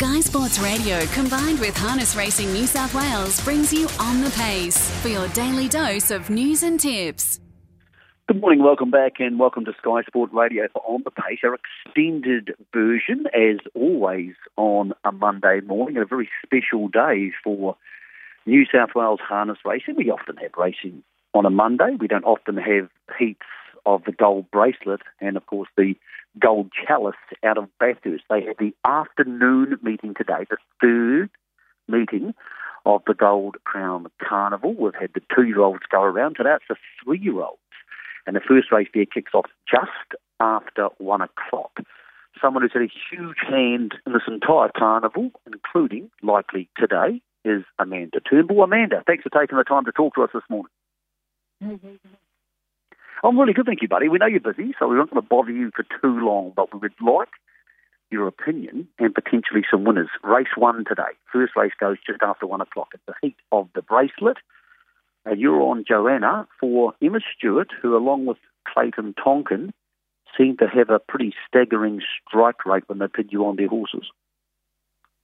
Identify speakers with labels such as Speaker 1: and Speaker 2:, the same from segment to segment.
Speaker 1: Sky Sports Radio combined with Harness Racing New South Wales brings you On the Pace for your daily dose of news and tips.
Speaker 2: Good morning, welcome back, and welcome to Sky Sport Radio for On the Pace, our extended version, as always, on a Monday morning, a very special day for New South Wales harness racing. We often have racing on a Monday. We don't often have heats of the gold bracelet and, of course, the gold chalice out of Bathurst. They had the afternoon meeting today, the third meeting of the Gold Crown Carnival. We've had the two year olds go around. Today it's the three year olds. And the first race there kicks off just after one o'clock. Someone who's had a huge hand in this entire carnival, including likely today, is Amanda Turnbull. Amanda, thanks for taking the time to talk to us this morning. Mm-hmm. I'm really good, thank you, buddy. We know you're busy, so we're not going to bother you for too long, but we would like your opinion and potentially some winners. Race one today. First race goes just after one o'clock. It's the heat of the bracelet. And you're on Joanna for Emma Stewart, who, along with Clayton Tonkin, seem to have a pretty staggering strike rate when they put you on their horses.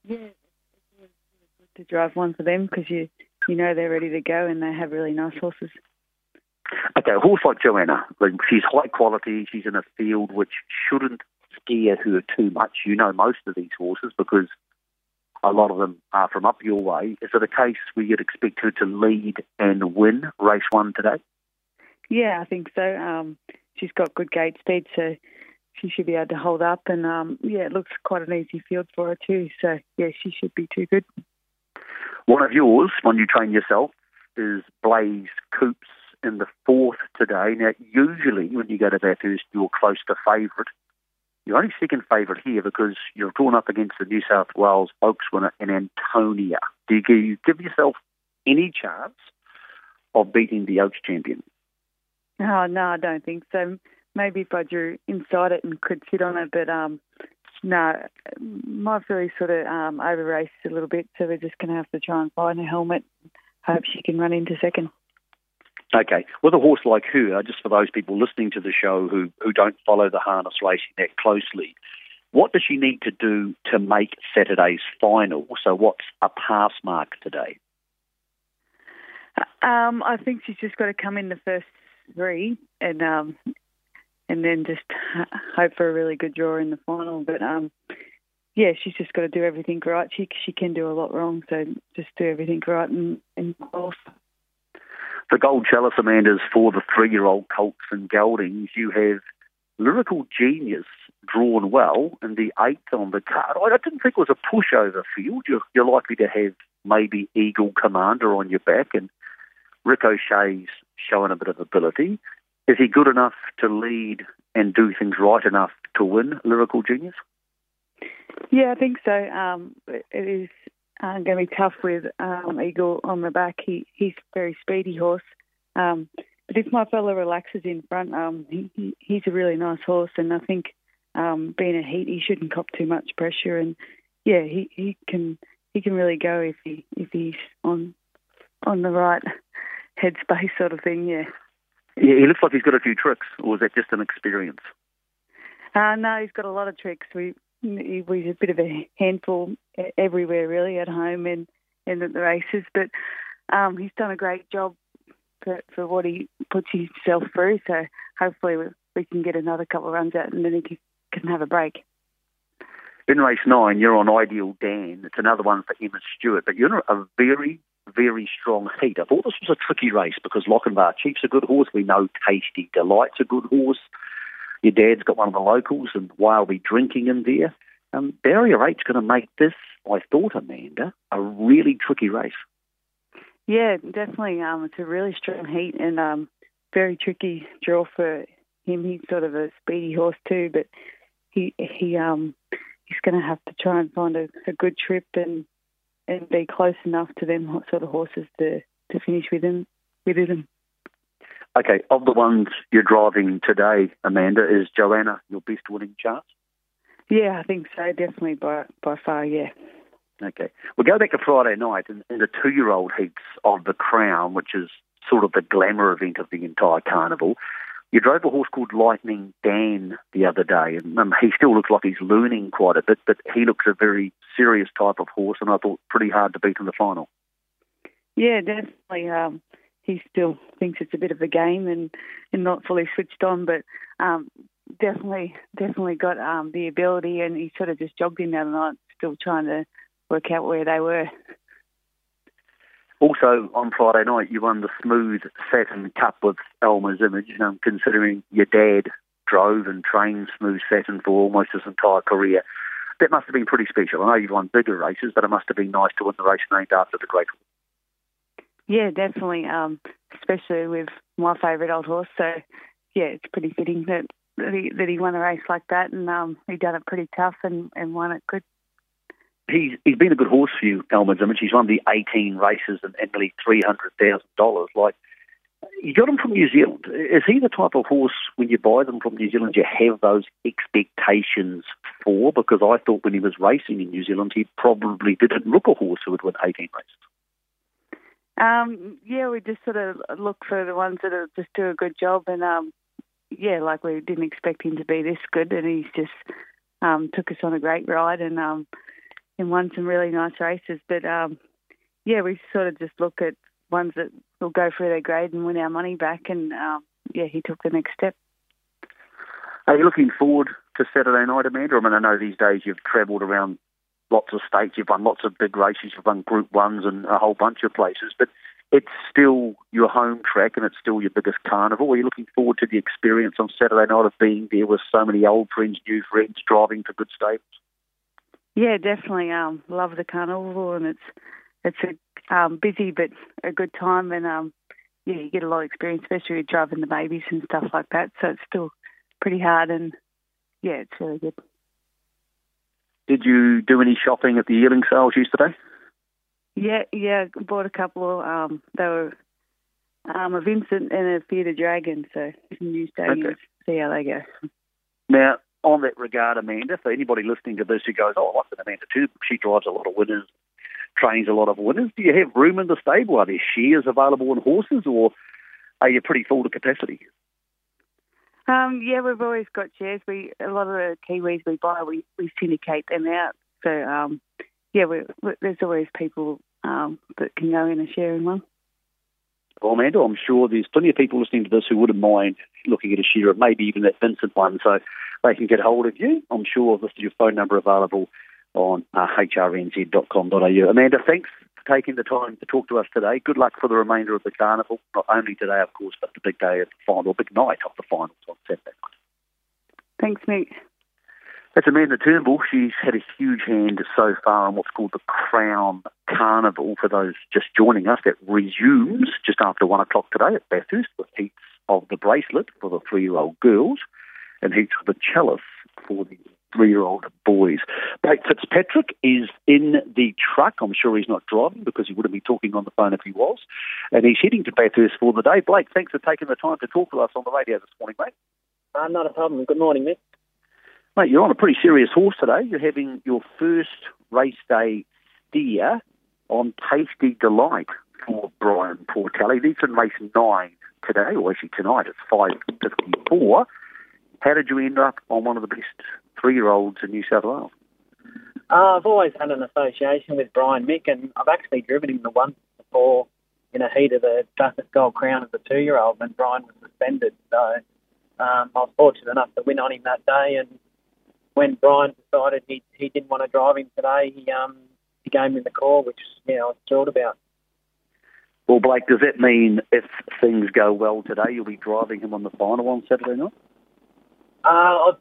Speaker 3: Yeah, it's good to drive one for them because you you know they're ready to go and they have really nice horses.
Speaker 2: Okay, a horse like Joanna, she's high quality. She's in a field which shouldn't scare her too much. You know most of these horses because a lot of them are from up your way. Is it a case where you'd expect her to lead and win race one today?
Speaker 3: Yeah, I think so. Um, she's got good gate speed, so she should be able to hold up. And um, yeah, it looks quite an easy field for her too. So yeah, she should be too good.
Speaker 2: One of yours, one you train yourself, is Blaze Coops in the fourth today. Now, usually when you go to Bathurst, you're close to favourite. You're only second favourite here because you're drawn up against the New South Wales Oaks winner in Antonia. Do you give yourself any chance of beating the Oaks champion?
Speaker 3: Oh, no, I don't think so. Maybe if I drew inside it and could sit on it, but um, no, my filly sort of um, over raced a little bit, so we're just going to have to try and find a helmet. Hope she can run into second.
Speaker 2: Okay, with a horse like her, just for those people listening to the show who, who don't follow the harness racing that closely, what does she need to do to make Saturday's final? So, what's a pass mark today?
Speaker 3: Um, I think she's just got to come in the first three and um, and then just hope for a really good draw in the final. But um, yeah, she's just got to do everything right. She she can do a lot wrong, so just do everything right and and
Speaker 2: the Gold Chalice Amanda's for the three-year-old colts and geldings. You have Lyrical Genius drawn well in the eighth on the card. I didn't think it was a pushover field. You're, you're likely to have maybe Eagle Commander on your back and Ricochet's showing a bit of ability. Is he good enough to lead and do things right enough to win Lyrical Genius?
Speaker 3: Yeah, I think so. Um, it is uh, going to be tough with um, Eagle on the back. He he's a very speedy horse. Um, but if my fella relaxes in front, um, he, he, he's a really nice horse, and I think um, being a heat, he shouldn't cop too much pressure. And yeah, he, he can he can really go if he if he's on on the right headspace sort of thing. Yeah.
Speaker 2: Yeah, he looks like he's got a few tricks, or is that just an experience?
Speaker 3: Uh, no, he's got a lot of tricks. We he was a bit of a handful everywhere, really, at home and, and at the races. But um, he's done a great job for, for what he puts himself through. So hopefully we, we can get another couple of runs out and then he can, have a break.
Speaker 2: In race nine, you're on Ideal Dan. It's another one for Emma Stewart, but you're a very, very strong heat. I thought this was a tricky race because Lochinvar Chief's a good horse. We know Tasty Delight's a good horse. Your dad's got one of the locals, and while we drinking in there, um, barrier eight's going to make this, I thought, Amanda, a really tricky race.
Speaker 3: Yeah, definitely. Um, it's a really strong heat and um, very tricky draw for him. He's sort of a speedy horse too, but he he um he's going to have to try and find a, a good trip and and be close enough to them sort of horses to to finish with him with him.
Speaker 2: Okay, of the ones you're driving today, Amanda, is Joanna your best winning chance?
Speaker 3: Yeah, I think so. Definitely by by far. Yeah.
Speaker 2: Okay. We'll go back to Friday night in, in the two-year-old heats of the Crown, which is sort of the glamour event of the entire carnival. You drove a horse called Lightning Dan the other day, and um, he still looks like he's learning quite a bit, but he looks a very serious type of horse, and I thought pretty hard to beat in the final.
Speaker 3: Yeah, definitely. Um, he still thinks it's a bit of a game and, and not fully switched on, but um, definitely, definitely got um, the ability, and he sort of just jogged in the other night, still trying to work out where they were.
Speaker 2: Also, on Friday night, you won the Smooth Satin Cup with Elmer's Image. You know, considering your dad drove and trained Smooth Satin for almost his entire career, that must have been pretty special. I know you've won bigger races, but it must have been nice to win the race named after the great.
Speaker 3: Yeah, definitely. Um, especially with my favourite old horse. So, yeah, it's pretty fitting that that he, that he won a race like that, and um, he done it pretty tough and, and won it good
Speaker 2: he's he's been a good horse for you, Elmer's Image. He's won the 18 races and, and nearly $300,000. Like, you got him from New Zealand. Is he the type of horse, when you buy them from New Zealand, you have those expectations for? Because I thought when he was racing in New Zealand, he probably didn't look a horse who would win 18 races.
Speaker 3: Um, yeah, we just sort of look for the ones that are just do a good job, and um, yeah, like we didn't expect him to be this good, and he's just um, took us on a great ride, and um, and won some really nice races. But um, yeah, we sort of just look at ones that will go through their grade and win our money back. And um, yeah, he took the next step.
Speaker 2: Are you looking forward to Saturday night, Amanda? I mean, I know these days you've travelled around lots of states, you've won lots of big races, you've won Group Ones and a whole bunch of places, but it's still your home track and it's still your biggest carnival. Are you looking forward to the experience on Saturday night of being there with so many old friends, new friends, driving for good stables?
Speaker 3: Yeah, definitely. Um, love the carnival, and it's it's a um, busy but a good time, and um, yeah, you get a lot of experience, especially driving the babies and stuff like that. So it's still pretty hard, and yeah, it's really good.
Speaker 2: Did you do any shopping at the yearling sales yesterday?
Speaker 3: Yeah, yeah, bought a couple. Of, Um, they were um, a Vincent and a Theatre Dragon, so some new stadiums. Okay. See how they go.
Speaker 2: Now, on that regard, Amanda, for anybody listening to this who goes, oh, I like Amanda too, she drives a lot of winners, trains a lot of winners. Do you have room in the stable? Are there shares available in horses, or are you pretty full to capacity?
Speaker 3: Um, yeah, we've always got shares. We a lot of the Kiwis we buy, we, we syndicate them out. So um, yeah, we, we, there's always people um, that can go in and share in one.
Speaker 2: Well, Amanda, I'm sure there's plenty of people listening to this who wouldn't mind looking at a share of maybe even that Vincent one. So they can get hold of you. I'm sure this is your phone number available on uh, hrnz.com.au. Amanda, thanks taking the time to talk to us today. Good luck for the remainder of the carnival, not only today, of course, but the big day of the final, big night of the finals on Saturday night.
Speaker 3: Thanks, Nick.
Speaker 2: That's Amanda Turnbull. She's had a huge hand so far on what's called the Crown Carnival. For those just joining us, that resumes just after one o'clock today at Bathurst with heats of the bracelet for the three-year-old girls and heats of the chalice for the three-year-old boys. Blake Fitzpatrick is in the truck. I'm sure he's not driving because he wouldn't be talking on the phone if he was. And he's heading to Bathurst for the day. Blake, thanks for taking the time to talk to us on the radio this morning, mate.
Speaker 4: Uh, not a problem. Good morning, Mick.
Speaker 2: Mate, you're on a pretty serious horse today. You're having your first race day steer on Tasty Delight for Brian Portelli. He's in race nine today, or actually tonight. It's five fifty-four. How did you end up on one of the best three-year-olds in New South Wales?
Speaker 4: Uh, I've always had an association with Brian Mick, and I've actually driven him the once before in a heat of the Bathurst Gold Crown of the two-year-old when Brian was suspended. So um, I was fortunate enough to win on him that day, and when Brian decided he he didn't want to drive him today, he um he gave me the call, which yeah I was thrilled about.
Speaker 2: Well, Blake, does that mean if things go well today, you'll be driving him on the final on Saturday night?
Speaker 4: Uh,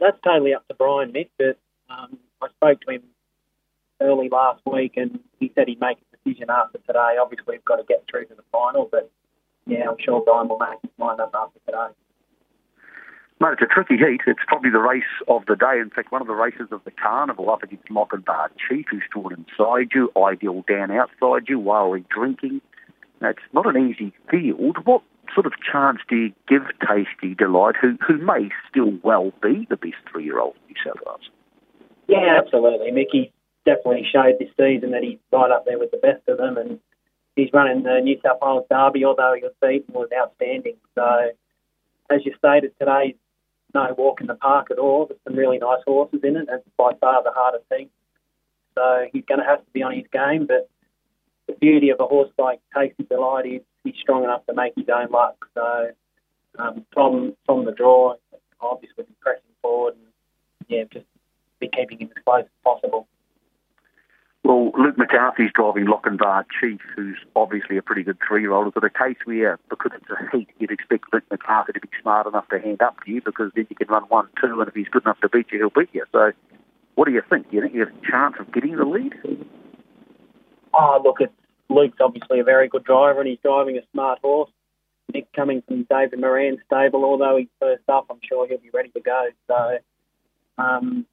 Speaker 4: that's totally up to Brian, Mick. But um, I spoke to him early last week, and he said he'd make a decision after today. Obviously, we've got to get through to the final, but yeah, I'm sure Brian will make his mind up after today.
Speaker 2: Mate, it's a tricky heat. It's probably the race of the day. In fact, one of the races of the carnival up against Lochinvar Chief, who's drawn inside you, Ideal Dan outside you, while we're drinking. Now, it's not an easy field. What sort of chance do you give Tasty Delight, who, who may still well be the best three-year-old in New South Wales?
Speaker 4: Yeah, absolutely. Mickey definitely showed this season that he's right up there with the best of them, and he's running the New South Wales Derby, although he was beaten, was outstanding. So as you stated today, no walk in the park at all. There's some really nice horses in it, and by far the hardest thing. So he's going to have to be on his game. But the beauty of a horse like Tasty Delight is he's strong enough to make his own luck. So um, from from the draw, obviously be pressing forward and yeah, just be keeping him as close as possible.
Speaker 2: Well, Luke McCarthy's driving Lochinvar Chief, who's obviously a pretty good three-year-old. Is it a case where, because it's a heat, you'd expect Luke McCarthy to be smart enough to hand up to you because then you can run one, two, and if he's good enough to beat you, he'll beat you. So, what do you think? Do you think you have a chance of getting the lead?
Speaker 4: Oh, look, it's Luke's obviously a very good driver, and he's driving a smart horse. Nick coming from David Moran's stable, although he's first up, I'm sure he'll be ready to go. So, um,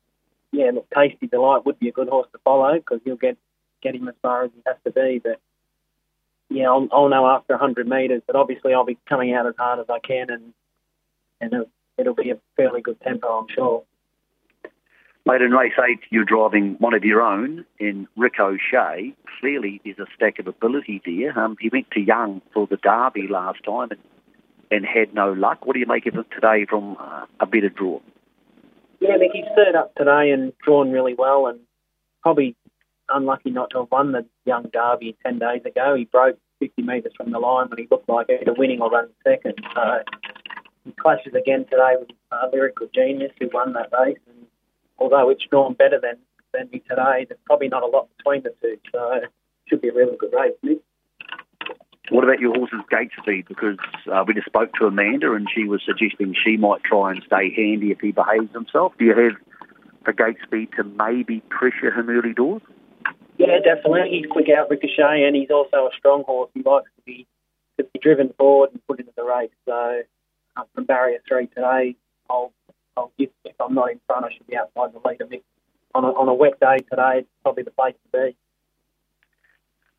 Speaker 4: yeah, look, Tasty Delight would be a good horse to follow because he'll get get him as far as he has to be. But yeah, I'll, I'll know after 100 metres. But obviously, I'll be coming out as hard as I can, and and it'll, it'll be a fairly good tempo, I'm sure.
Speaker 2: Mate, in race eight, you're driving one of your own in Rick O'Shea. Clearly, there's a stack of ability there. Um, he went to Young for the Derby last time and, and had no luck. What do you make of it today from uh, a better draw?
Speaker 4: Yeah, Nick, he's third up today and drawn really well, and probably unlucky not to have won the Young Derby 10 days ago. He broke 50 metres from the line when he looked like either winning or running second. So he clashes again today with uh, Lyrical Genius, who won that race. And although it's drawn better than, than me today, there's probably not a lot between the two. So it should be a really good race, Nick.
Speaker 2: What about your horse's gate speed? Because uh, we just spoke to Amanda and she was suggesting she might try and stay handy if he behaves himself. Do you have a gate speed to maybe pressure him early doors?
Speaker 4: Yeah, definitely. He's quick out ricochet and he's also a strong horse. He likes to be to be driven forward and put into the race. So uh, from barrier three today, I'll I'll give, if I'm not in front, I should be outside the leader mix. On a, on a wet day today, it's probably the place to be.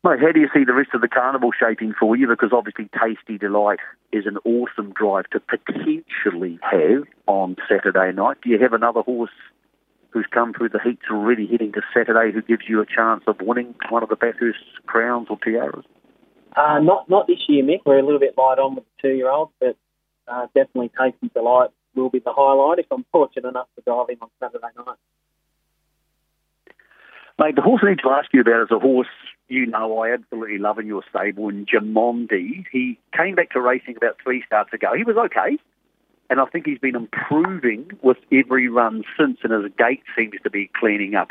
Speaker 2: Mate, how do you see the rest of the carnival shaping for you? Because obviously Tasty Delight is an awesome drive to potentially have on Saturday night. Do you have another horse who's come through the heats already heading to Saturday who gives you a chance of winning one of the Bathurst crowns or tiaras?
Speaker 4: Uh, not not this year, Mick. We're a little bit light on with the two-year-old, but uh, definitely Tasty Delight will be the highlight if I'm fortunate enough to drive him on Saturday night.
Speaker 2: Mate, the horse I need to ask you about is a horse you know I absolutely love in your stable, in Jamondi. He came back to racing about three starts ago. He was okay, and I think he's been improving with every run since, and his gait seems to be cleaning up.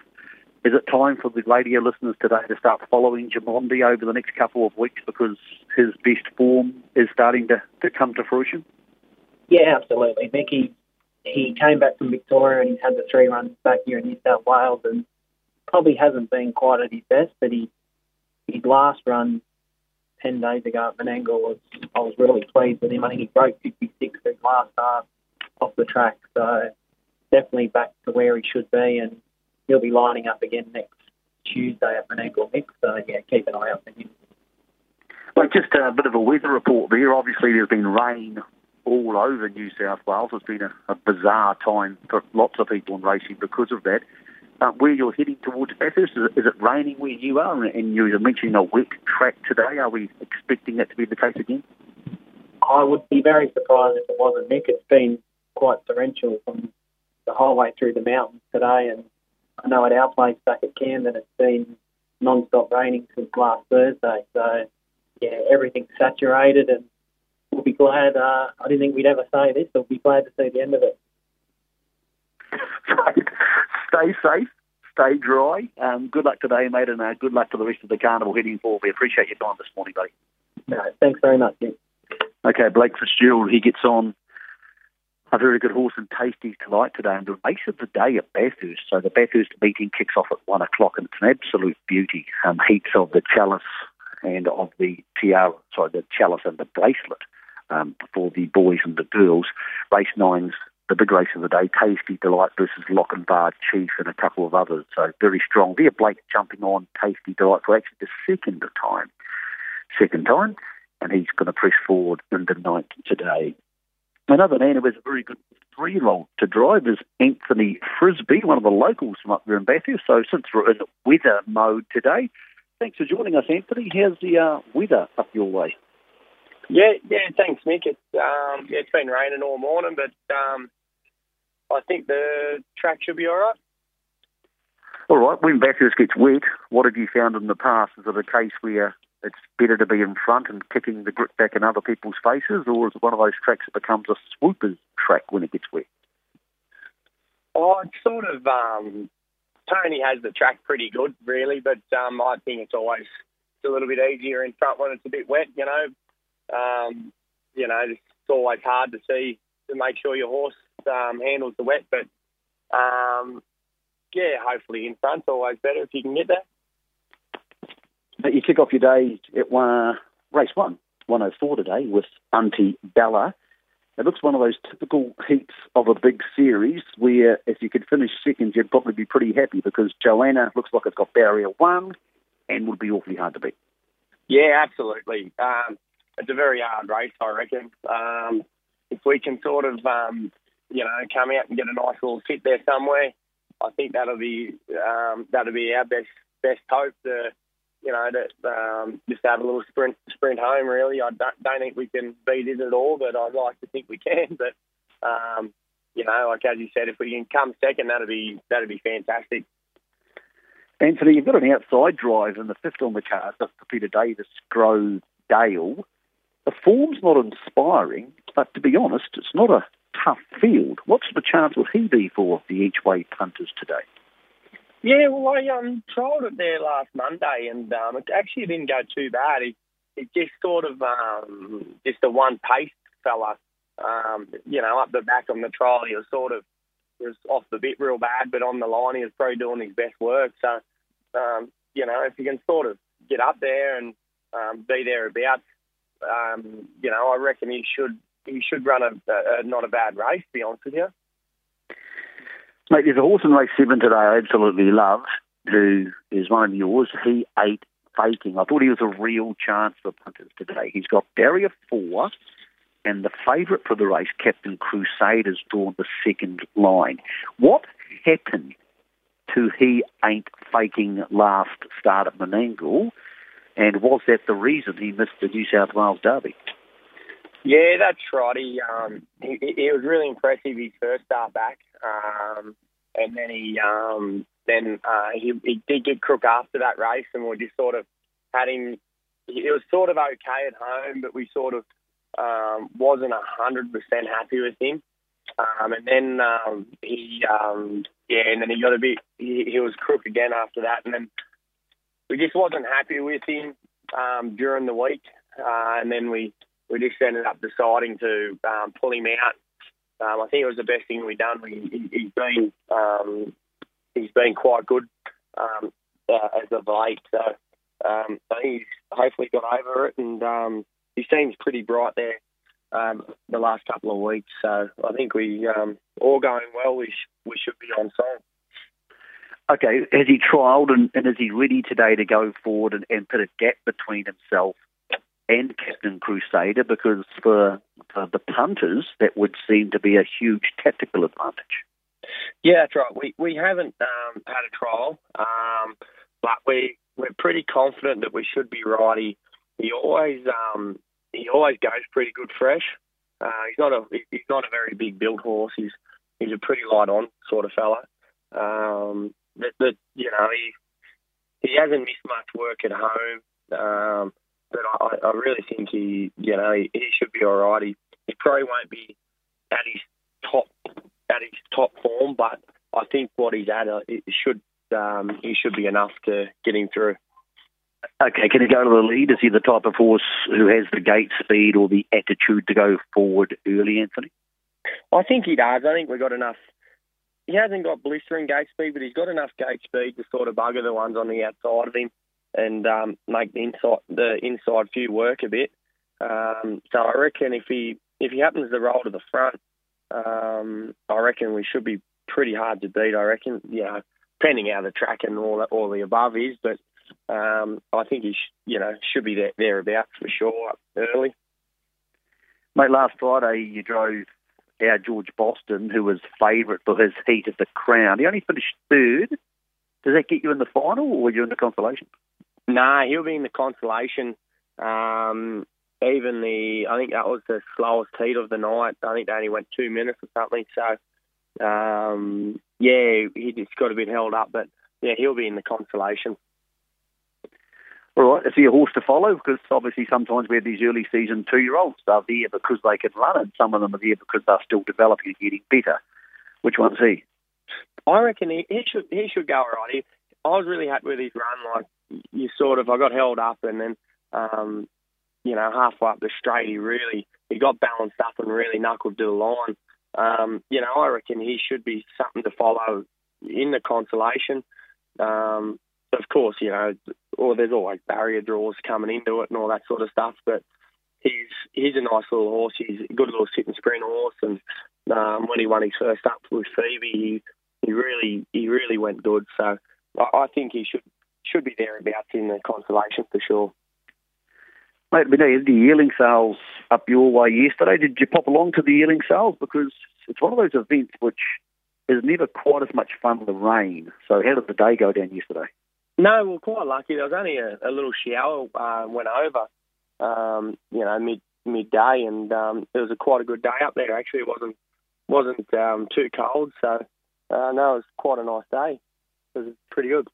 Speaker 2: Is it time for the radio listeners today to start following Jamondi over the next couple of weeks because his best form is starting to, to come to fruition?
Speaker 4: Yeah, absolutely. Mickey, he came back from Victoria and he's had the three runs back here in New South Wales and probably hasn't been quite at his best, but he his last run ten days ago at Menangle was I was really pleased with him. I think he broke 56 for his last start off the track, so definitely back to where he should be, and he'll be lining up again next Tuesday at Menangle Mix. So yeah, keep an eye out for him.
Speaker 2: Well, just a bit of a weather report there. Obviously, there's been rain all over New South Wales. It's been a, a bizarre time for lots of people in racing because of that uh, where you're heading towards Bathurst? Is it, is it raining where you are? And you were mentioning a wet track today. Are we expecting that to be the case again?
Speaker 4: I would be very surprised if it wasn't, Nick. It's been quite torrential from the whole way through the mountains today. And I know at our place back at Camden, it's been non-stop raining since last Thursday. So, yeah, everything's saturated and we'll be glad. Uh, I didn't think we'd ever say this, but we'll be glad to see the end of it.
Speaker 2: stay safe, stay dry. Um, good luck today, mate, and uh, good luck to the rest of the carnival heading forward. We appreciate your time this morning, buddy.
Speaker 4: No, thanks very much. Jim.
Speaker 2: Okay, Blake Fitzgerald, he gets on a very good horse and Tasty Delight today, and the race of the day at Bathurst. So the Bathurst meeting kicks off at one o'clock, and it's an absolute beauty. Um, heats of the chalice and of the tiara, sorry, the chalice and the bracelet um, for the boys and the girls. Race nine's the big race of the day, Tasty Delight versus Lochinvar Chief and a couple of others. So very strong. There, Blake jumping on Tasty Delight for actually the second time. Second time. And he's going to press forward in the ninth today. Another man who has a very good three-year-old to drive is Anthony Frisby, one of the locals from up there in Bathurst. So since we're in weather mode today, thanks for joining us, Anthony. How's the uh, weather up your way?
Speaker 5: Yeah, yeah. Thanks, Mick. It's um, yeah, it's been raining all morning, but um, I think the track should be all right.
Speaker 2: All right. When Bathurst gets wet, what have you found in the past? Is it a case where it's better to be in front and kicking the grip back in other people's faces, or is it one of those tracks that becomes a swooper's track when it gets wet?
Speaker 5: Oh, it's sort of. Um, Tony has the track pretty good, really, but um, I think it's always it's a little bit easier in front when it's a bit wet. You know, um, you know, it's always hard to see to make sure your horse um, handles the wet, but um, yeah, hopefully in front's always better if you can get there.
Speaker 2: You kick off your day at one, race one, 104 today with Auntie Bella. It looks one of those typical heats of a big series where if you could finish second, you'd probably be pretty happy because Joanna looks like it's got barrier one and would be awfully hard to beat.
Speaker 5: Yeah, absolutely. Um, it's a very hard race, I reckon. Um, if we can sort of, um, you know, come out and get a nice little fit there somewhere, I think that'll be um, that'll be our best best hope to you know to um, just have a little sprint sprint home. Really, I don't, don't think we can beat it at all, but I'd like to think we can. But um, you know, like as you said, if we can come second, that'd be that'd be fantastic.
Speaker 2: Anthony, you've got an outside drive in the fifth on the card for Peter Davis, Grove Dale. The form's not inspiring, but to be honest, it's not a tough field. What sort of chance would he be for the each way punters today?
Speaker 5: Yeah, well, I um, trialled it there last Monday, and um, it actually didn't go too bad. It, it just sort of um, just a one pace fella, um, you know, up the back on the trial. He was sort of was off the bit real bad, but on the line he was probably doing his best work. So, um, you know, if you can sort of get up there and um, be thereabouts, um, you know, I reckon he should he should run a, a, not a bad race. To be honest with you,
Speaker 2: mate. There's a horse in race seven today I absolutely love, who is one of yours. He ate faking. I thought he was a real chance for punters today. He's got barrier four, and the favourite for the race, Captain Crusade, has drawn the second line. What happened to he ain't faking last start at Menangle? And was that the reason he missed the New South Wales Derby?
Speaker 5: Yeah, that's right. He um, he, he was really impressive his first start back, um, and then he um, then uh, he, he did get crook after that race, and we just sort of had him. It was sort of okay at home, but we sort of um, wasn't hundred percent happy with him. Um, and then um, he, um, yeah, and then he got a bit. He, he was crook again after that, and then we just wasn't happy with him um, during the week, uh, and then we we just ended up deciding to um, pull him out. Um, I think it was the best thing we've done. We, he, has been um, he's been quite good um, uh, as of late, so um, I think he's hopefully got over it, and um, he seems pretty bright there um, the last couple of weeks. So I think we um, all going well. We sh- we should be on song.
Speaker 2: Okay, has he trialled and, and is he ready today to go forward and, and put a gap between himself and Captain Crusader? Because for, for the punters, that would seem to be a huge tactical advantage.
Speaker 5: Yeah, that's right. We we haven't um, had a trial, um, but we we're pretty confident that we should be right. He, he always um, he always goes pretty good fresh. Uh, he's not a he's not a very big built horse. He's he's a pretty light on sort of fella. Um, that, that you know he he hasn't missed much work at home, um, but I, I really think he you know he, he should be all right. He, he probably won't be at his top at his top form, but I think what he's at uh, it should um, he should be enough to get him through.
Speaker 2: Okay, can he go to the lead? Is he the type of horse who has the gate speed or the attitude to go forward early, Anthony?
Speaker 5: I think he does. I think we've got enough he hasn't got blistering gate speed, but he's got enough gate speed to sort of bugger the ones on the outside of him and um, make the inside the inside few work a bit. Um, so I reckon if he if he happens to roll to the front, um, I reckon we should be pretty hard to beat. I reckon, you know, depending how the track and all that, all the above is, but um, I think he sh- you know should be there thereabouts for sure early.
Speaker 2: Mate, last Friday you drove our George Boston, who was favourite for his heat of the crown. He only finished third. Does that get you in the final, or are you in the consolation?
Speaker 5: Nah, he'll be in the consolation. Um, even the I think that was the slowest heat of the night. I think they only went two minutes or something. So um, yeah, he just got a bit held up, but yeah, he'll be in the consolation.
Speaker 2: All right, is he a horse to follow? Because obviously sometimes we have these early season two-year-olds. They're there because they can run, and some of them are there because they're still developing and getting better. Which one's he?
Speaker 5: I reckon he, he should he should go all right. He, I was really happy with his run. Like you sort of, I got held up, and then um, you know halfway up the straight, he really he got balanced up and really knuckled to the line. Um, you know, I reckon he should be something to follow in the consolation. Um, of course, you know, or there's always barrier draws coming into it and all that sort of stuff. But he's he's a nice little horse. He's a good little sit and sprint horse. And um, when he won his first up with Phoebe, he he really he really went good. So I, I think he should should be thereabouts in the consolation for sure.
Speaker 2: Mate, we know the yearling sales up your way yesterday. Did you pop along to the yearling sales? Because it's one of those events which is never quite as much fun with the rain. So how did the day go down yesterday?
Speaker 5: No, we were quite lucky. There was only a, a little shower uh, went over, um, you know, mid midday, and um, it was a quite a good day up there. Actually, it wasn't wasn't um, too cold, so uh, no, it was quite a nice day. It was pretty good.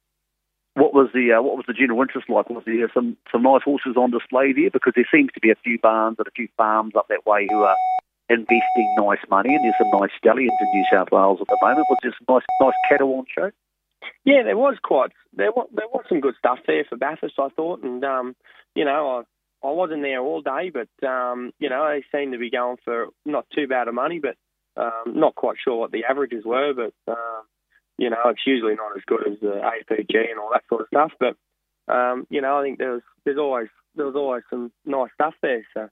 Speaker 2: What was the uh, what was the general interest like? Was there some some nice horses on display there? Because there seems to be a few barns and a few farms up that way who are investing nice money, and there's some nice stallions in New South Wales at the moment. Was there some nice nice cattle on show?
Speaker 5: Yeah, there was quite there was there was some good stuff there for Bathurst, I thought, and um, you know I I wasn't there all day, but um, you know they seemed to be going for not too bad of money, but um, not quite sure what the averages were, but um, you know it's usually not as good as the APG and all that sort of stuff. But um, you know I think there was there's always there was always some nice stuff there. So